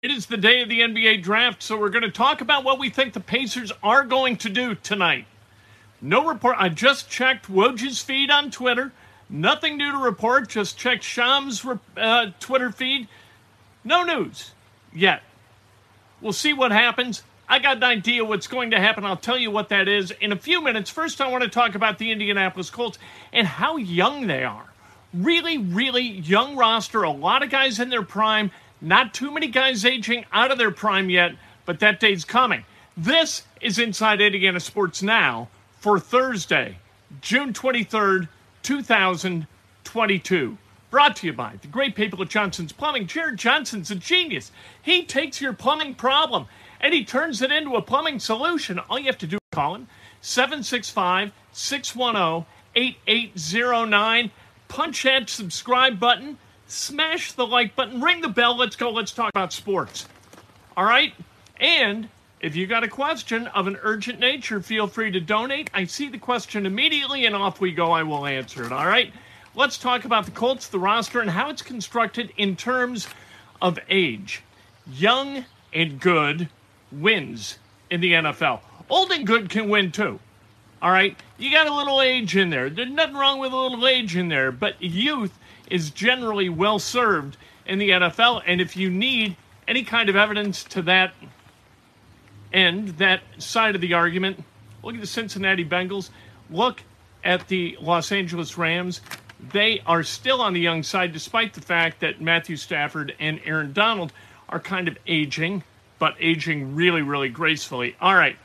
It is the day of the NBA draft, so we're going to talk about what we think the Pacers are going to do tonight. No report. I just checked Woj's feed on Twitter. Nothing new to report. Just checked Shams' uh, Twitter feed. No news yet. We'll see what happens. I got an idea what's going to happen. I'll tell you what that is in a few minutes. First, I want to talk about the Indianapolis Colts and how young they are. Really, really young roster. A lot of guys in their prime not too many guys aging out of their prime yet, but that day's coming. This is Inside Indiana Sports Now for Thursday, June 23rd, 2022. Brought to you by the great people at Johnson's Plumbing. Jared Johnson's a genius. He takes your plumbing problem and he turns it into a plumbing solution. All you have to do is call him 765 610 8809. Punch that subscribe button smash the like button, ring the bell. Let's go. Let's talk about sports. All right? And if you got a question of an urgent nature, feel free to donate. I see the question immediately, and off we go. I will answer it. All right? Let's talk about the Colts, the roster, and how it's constructed in terms of age. Young and good wins in the NFL. Old and good can win too. All right? You got a little age in there. There's nothing wrong with a little age in there, but youth is generally well served in the NFL. And if you need any kind of evidence to that end, that side of the argument, look at the Cincinnati Bengals, look at the Los Angeles Rams. They are still on the young side, despite the fact that Matthew Stafford and Aaron Donald are kind of aging, but aging really, really gracefully. All right,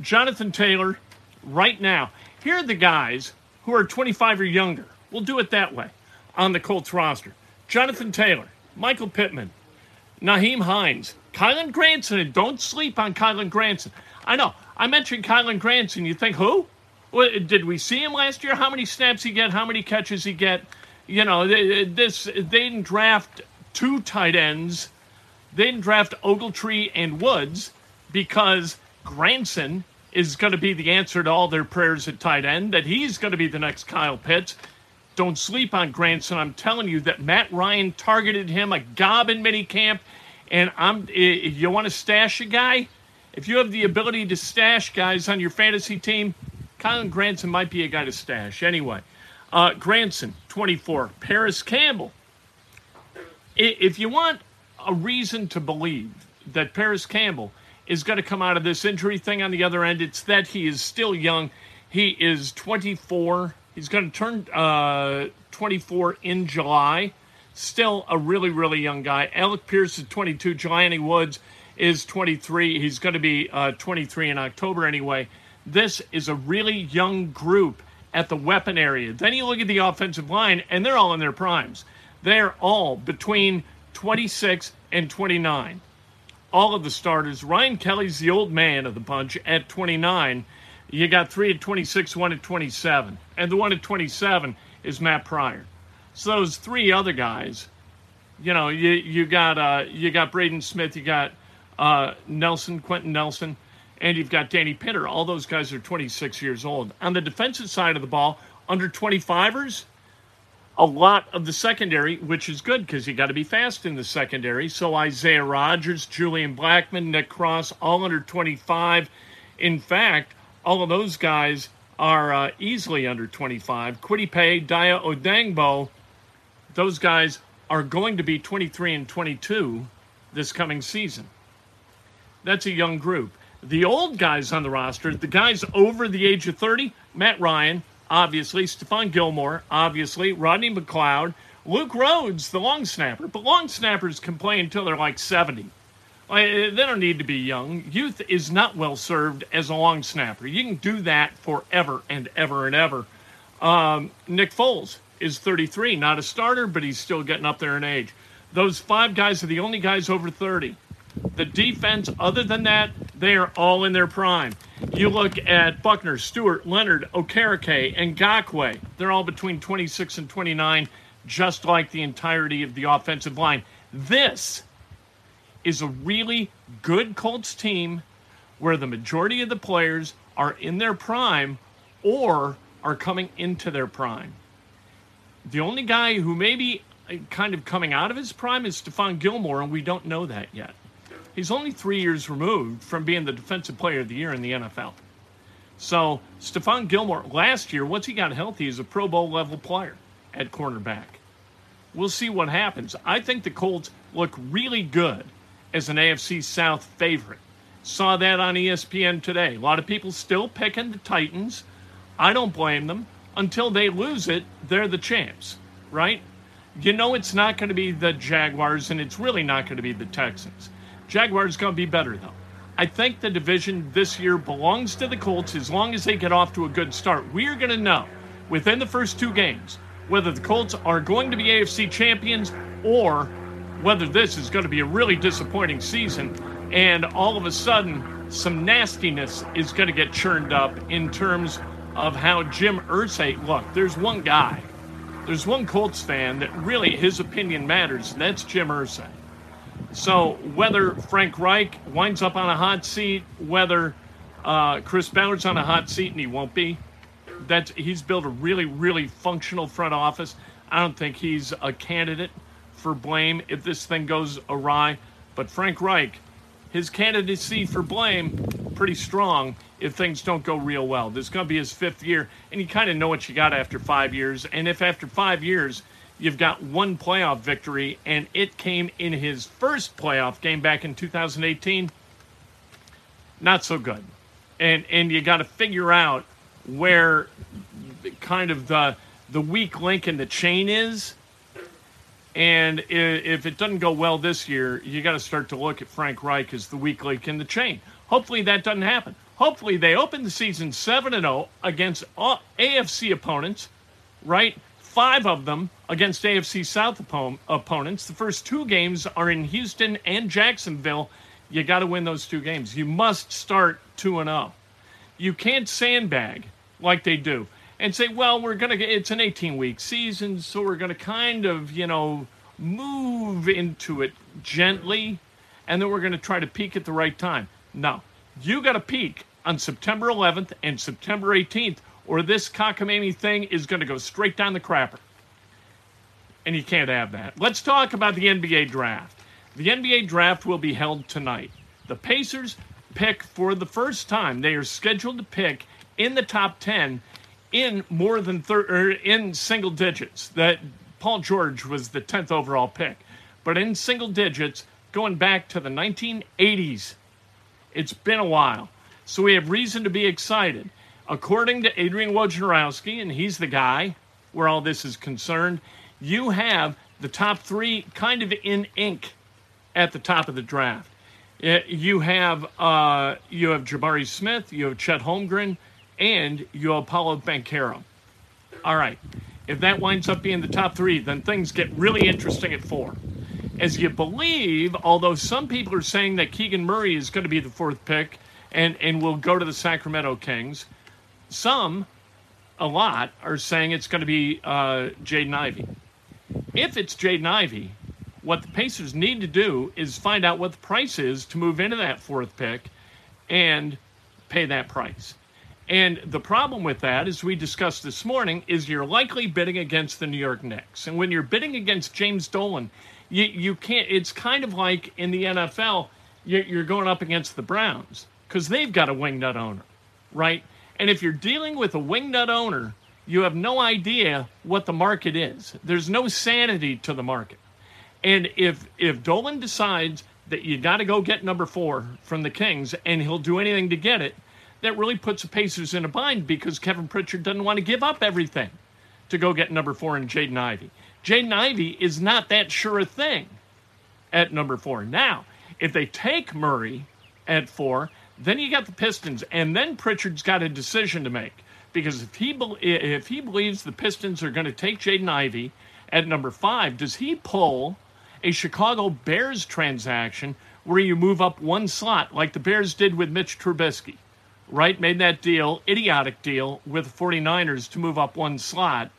Jonathan Taylor, right now, here are the guys who are 25 or younger. We'll do it that way on the Colts roster. Jonathan Taylor, Michael Pittman, Nyheim Hines, Kylen Granson, and don't sleep on Kylen Granson. I know, I mentioned Kylen Granson. You think, who? Well, did we see him last year? How many snaps he get? How many catches he get? You know, this they didn't draft two tight ends. They didn't draft Ogletree and Woods because Granson is going to be the answer to all their prayers at tight end, that he's going to be the next Kyle Pitts. Don't sleep on Granson. I'm telling you that Matt Ryan targeted him a gob in minicamp. And I'm if you want to stash a guy, if you have the ability to stash guys on your fantasy team, Kylen Granson might be a guy to stash. Anyway, uh, Granson, 24. Parris Campbell. If you want a reason to believe that Parris Campbell is going to come out of this injury thing on the other end, it's that he is still young. He is 24. He's going to turn uh, 24 in July. Still a really, really young guy. Alec Pierce is 22. Jelani Woods is 23. He's going to be uh, 23 in October anyway. This is a really young group at the weapon area. Then you look at the offensive line, and they're all in their primes. They're all between 26 and 29. All of the starters. Ryan Kelly's the old man of the bunch at 29 you got three at 26, one at 27. And the one at 27 is Matt Pryor. So those three other guys, you know, you, you got uh, you got Braden Smith, you got uh, Nelson, Quenton Nelson, and you've got Danny Pinter. All those guys are 26 years old. On the defensive side of the ball, under 25ers, a lot of the secondary, which is good because you got to be fast in the secondary. So Isaiah Rodgers, Julian Blackman, Nick Cross, all under 25. In fact, all of those guys are uh, easily under 25. Kwity Paye, Dayo Odeyingbo, those guys are going to be 23 and 22 this coming season. That's a young group. The old guys on the roster, the guys over the age of 30, Matt Ryan, obviously, Stephon Gilmore, obviously, Rodney McLeod, Luke Rhodes, the long snapper. But long snappers can play until they're like 70. They don't need to be young. Youth is not well served as a long snapper. You can do that forever and ever and ever. Um, Nick Foles is 33, not a starter, but he's still getting up there in age. Those five guys are the only guys over 30. The defense, other than that, they are all in their prime. You look at Buckner, Stewart, Leonard, Okereke, and Ngakoue. They're all between 26 and 29, just like the entirety of the offensive line. This is a really good Colts team where the majority of the players are in their prime or are coming into their prime. The only guy who may be uh, kind of coming out of his prime is Stephon Gilmore, and we don't know that yet. He's only three years removed from being the defensive player of the year in the NFL. So Stephon Gilmore last year, once he got healthy, is a Pro Bowl level player at cornerback. We'll see what happens. I think the Colts look really good as an AFC South favorite. Saw that on ESPN today. A lot of people still picking the Titans. I don't blame them. Until they lose it, they're the champs, right? You know it's not going to be the Jaguars, and it's really not going to be the Texans. Jaguars going to be better though. I think the division this year belongs to the Colts as long as they get off to a good start. We are going to know within the first two games whether the Colts are going to be AFC champions or whether this is going to be a really disappointing season and all of a sudden some nastiness is going to get churned up in terms of how Jim Irsay look. There's one guy, there's one Colts fan that really his opinion matters, and that's Jim Irsay. So whether Frank Reich winds up on a hot seat, whether uh, Chris Ballard's on a hot seat, and he won't be, that he's built a really, really functional front office. I don't think he's a candidate for blame if this thing goes awry. But Frank Reich, his candidacy for blame, pretty strong if things don't go real well. This is going to be his fifth year, and you kind of know what you got after five years. And if after five years you've got one playoff victory, and it came in his first playoff game back in 2018. Not so good, and and you got to figure out where kind of the the weak link in the chain is. And if it doesn't go well this year, you got to start to look at Frank Reich as the weak link in the chain. Hopefully that doesn't happen. Hopefully they open the season 7 and 0 against AFC opponents, right? five of them against AFC South opponents. The first two games are in Houston and Jacksonville. You got to win those two games. You must start 2 and 0. You can't sandbag like they do and say, well, we're going to get it's an 18 week season, so we're going to kind of, you know, move into it gently and then we're going to try to peak at the right time. No, you got to peak on September 11th and September 18th or this cockamamie thing is going to go straight down the crapper. And you can't have that. Let's talk about the NBA draft. The NBA draft will be held tonight. The Pacers pick for the first time. They are scheduled to pick in the top 10 in more than thir- in single digits. That Paul George was the 10th overall pick, but in single digits going back to the 1980s. It's been a while. So we have reason to be excited according to Adrian Wojnarowski, and he's the guy where all this is concerned, you have the top three kind of in ink at the top of the draft. You have uh, you have Jabari Smith, you have Chet Holmgren, and you have Paolo Banchero. All right, if that winds up being the top three, then things get really interesting at four. As you believe, although some people are saying that Keegan Murray is going to be the fourth pick and, and will go to the Sacramento Kings, some, a lot, are saying it's going to be uh, Jaden Ivey. If it's Jaden Ivey, what the Pacers need to do is find out what the price is to move into that fourth pick and pay that price. And the problem with that, as we discussed this morning, is you're likely bidding against the New York Knicks. And when you're bidding against James Dolan, you, you can't, it's kind of like in the NFL, you're going up against the Browns because they've got a wingnut owner, right? And if you're dealing with a wingnut owner, you have no idea what the market is. There's no sanity to the market. And if if Dolan decides that you got to go get number four from the Kings, and he'll do anything to get it, that really puts the Pacers in a bind because Kevin Pritchard doesn't want to give up everything to go get number four in Jaden Ivey. Jaden Ivey is not that sure a thing at number four. Now, if they take Murray at four, then you got the Pistons, and then Pritchard's got a decision to make because if he be- if he believes the Pistons are going to take Jaden Ivey at number five, does he pull a Chicago Bears transaction where you move up one slot like the Bears did with Mitch Trubisky? Right, made that deal, idiotic deal with the 49ers to move up one slot.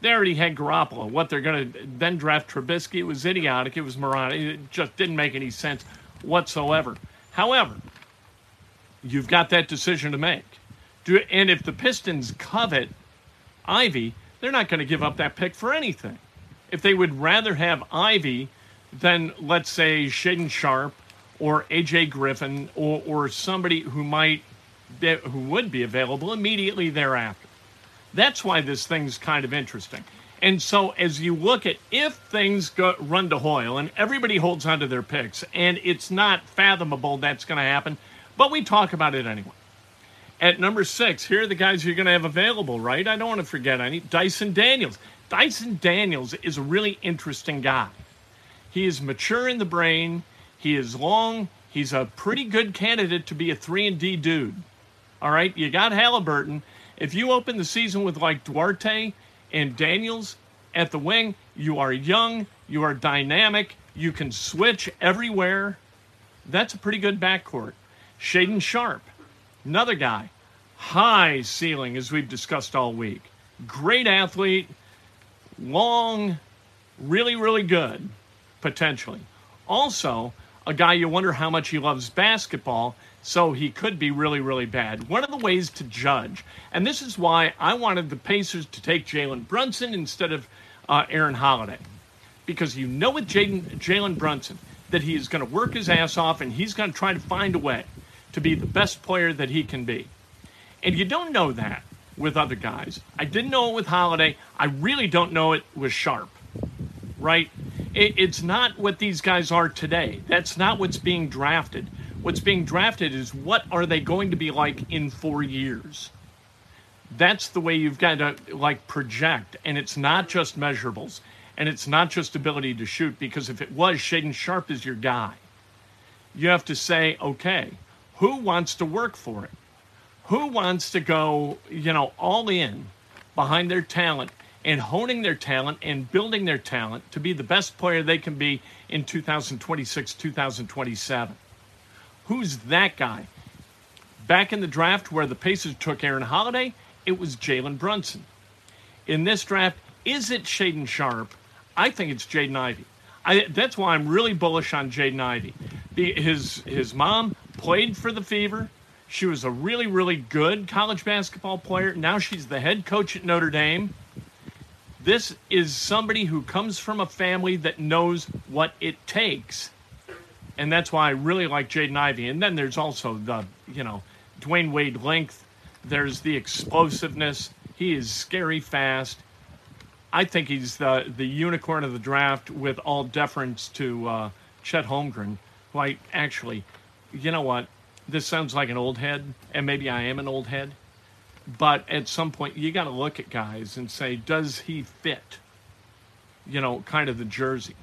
They already had Garoppolo. What they're going to then draft Trubisky, it was idiotic. It was moronic. It just didn't make any sense whatsoever. However, you've got that decision to make. Do, and if the Pistons covet Ivey, they're not going to give up that pick for anything. If they would rather have Ivey than, let's say, Shaedon Sharpe or AJ Griffin or, or somebody who might be, who would be available immediately thereafter. That's why this thing's kind of interesting. And so as you look at if things go, run to Hoyle and everybody holds onto their picks, and it's not fathomable that's going to happen, but we talk about it anyway. At number six, here are the guys you're going to have available, right? I don't want to forget any. Dyson Daniels. Dyson Daniels is a really interesting guy. He is mature in the brain. He is long. He's a pretty good candidate to be a three and D dude. All right, you got Halliburton. If you open the season with like Duarte and Daniels at the wing, you are young, you are dynamic, you can switch everywhere. That's a pretty good backcourt. Shaedon Sharpe, another guy, high ceiling as we've discussed all week. Great athlete, long, really, really good, potentially. Also, a guy you wonder how much he loves basketball, so he could be really, really bad. One of the ways to judge, and this is why I wanted the Pacers to take Jalen Brunson instead of uh, Aaron Holiday, because you know with Jalen Brunson that he is going to work his ass off and he's going to try to find a way to be the best player that he can be. And you don't know that with other guys. I didn't know it with Holiday. I really don't know it with Sharpe, right? It, it's not what these guys are today. That's not what's being drafted. What's being drafted is what are they going to be like in four years? That's the way you've got to like project. And it's not just measurables and it's not just ability to shoot because if it was, Shaedon Sharpe is your guy. You have to say, okay, who wants to work for it? who wants to go, you know, all in behind their talent and honing their talent and building their talent to be the best player they can be in 2026, 2027? Who's that guy? Back in the draft where the Pacers took Aaron Holiday, it was Jalen Brunson. In this draft, is it Shaedon Sharpe? I think it's Jaden Ivey. I, that's why I'm really bullish on Jaden Ivey. The, his his mom played for the Fever. She was a really, really good college basketball player. Now she's the head coach at Notre Dame. This is somebody who comes from a family that knows what it takes. And that's why I really like Jaden Ivey. And then there's also the, you know, Dwyane Wade length. There's the explosiveness. He is scary fast. I think he's the, the unicorn of the draft with all deference to uh, Chet Holmgren, who I actually, you know what? this sounds like an old head, and maybe I am an old head, but at some point you got to look at guys and say, does he fit? You know, kind of the jersey.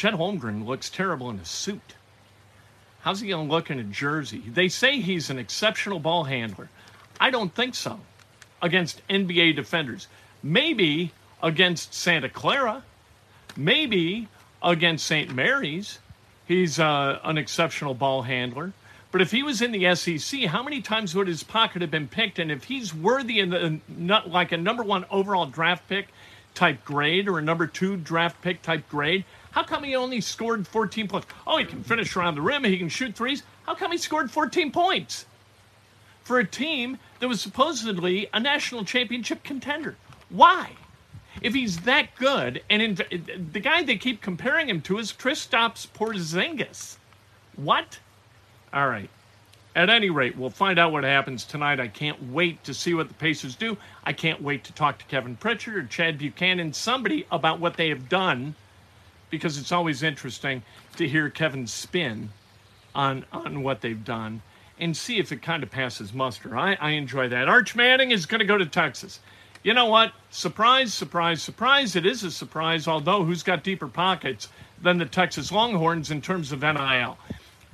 Chet Holmgren looks terrible in a suit. How's he going to look in a jersey? They say he's an exceptional ball handler. I don't think so against NBA defenders. Maybe against Santa Clara. Maybe against St. Mary's He's uh, an exceptional ball handler. But if he was in the SEC, how many times would his pocket have been picked? And if he's worthy in the like a number one overall draft pick type grade or a number two draft pick type grade, how come he only scored 14 points? Oh, he can finish around the rim, he can shoot threes. How come he scored 14 points for a team that was supposedly a national championship contender? Why? if he's that good, and in, the guy they keep comparing him to is Kristaps Porzingis. What? All right. At any rate, we'll find out what happens tonight. I can't wait to see what the Pacers do. I can't wait to talk to Kevin Pritchard or Chad Buchanan, somebody about what they have done, because it's always interesting to hear Kevin's spin on on what they've done and see if it kind of passes muster. I, I enjoy that. Arch Manning is going to go to Texas you know what? Surprise, surprise, surprise. It is a surprise, although who's got deeper pockets than the Texas Longhorns in terms of NIL?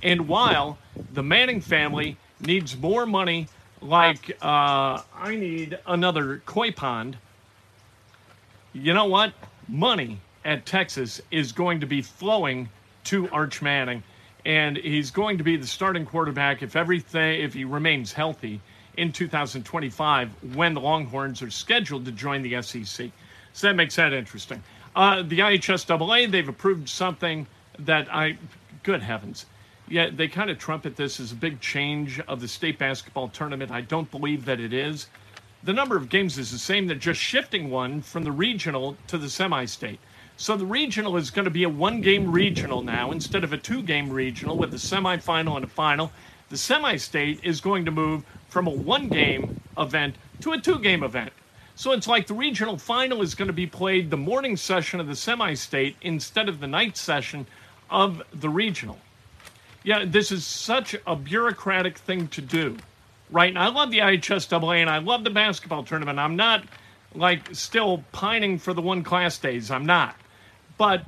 And while the Manning family needs more money, like uh, I need another koi pond, you know what? Money at Texas is going to be flowing to Arch Manning, and he's going to be the starting quarterback if everything if he remains healthy in 2025 when the Longhorns are scheduled to join the SEC. So that makes that interesting. Uh, the IHSAA, they've approved something that I, good heavens, yeah, they kind of trumpet this as a big change of the state basketball tournament. I don't believe that it is. The number of games is the same. They're just shifting one from the regional to the semi state. So the regional is going to be a one game regional now instead of a two game regional with a semifinal and a final. The semi state is going to move from a one game event to a two game event. So it's like the regional final is going to be played the morning session of the semi state instead of the night session of the regional. Yeah, this is such a bureaucratic thing to do, right? And I love the IHSAA and I love the basketball tournament. I'm not like still pining for the one class days. I'm not. But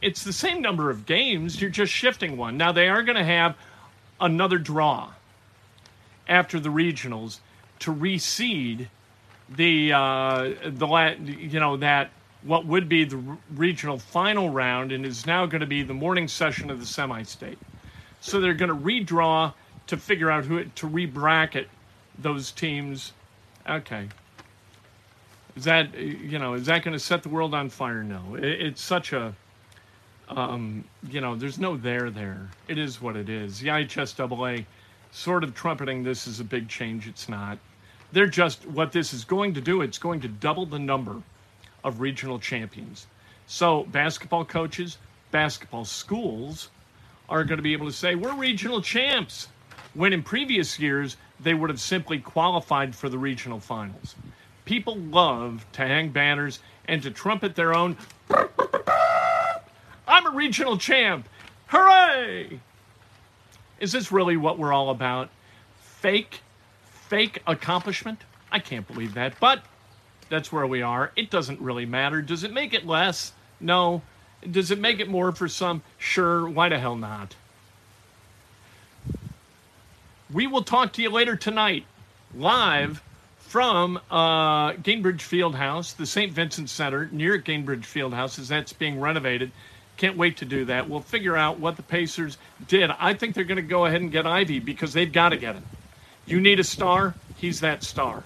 it's the same number of games. You're just shifting one. Now they are going to have another draw after the regionals to reseed the uh, the you know that what would be the regional final round and is now going to be the morning session of the semi-state. So they're going to redraw to figure out who to re-bracket those teams. Okay. Is that you know is that going to set the world on fire? No. It, it's such a um, you know there's no there there. It is what it is. The IHSAA sort of trumpeting this is a big change. It's not. They're just what this is going to do. It's going to double the number of regional champions. So basketball coaches, basketball schools are going to be able to say we're regional champs. When in previous years they would have simply qualified for the regional finals. People love to hang banners and to trumpet their own. I'm a regional champ. Hooray! Is this really what we're all about? Fake, fake accomplishment? I can't believe that. But that's where we are. It doesn't really matter. Does it make it less? No. Does it make it more for some? Sure. Why the hell not? We will talk to you later tonight, live from uh, Gainbridge Fieldhouse, the St. Vincent Center near Gainbridge Fieldhouse, as that's being renovated. Can't wait to do that. We'll figure out what the Pacers did. I think they're going to go ahead and get Ivey because they've got to get him. You need a star, he's that star.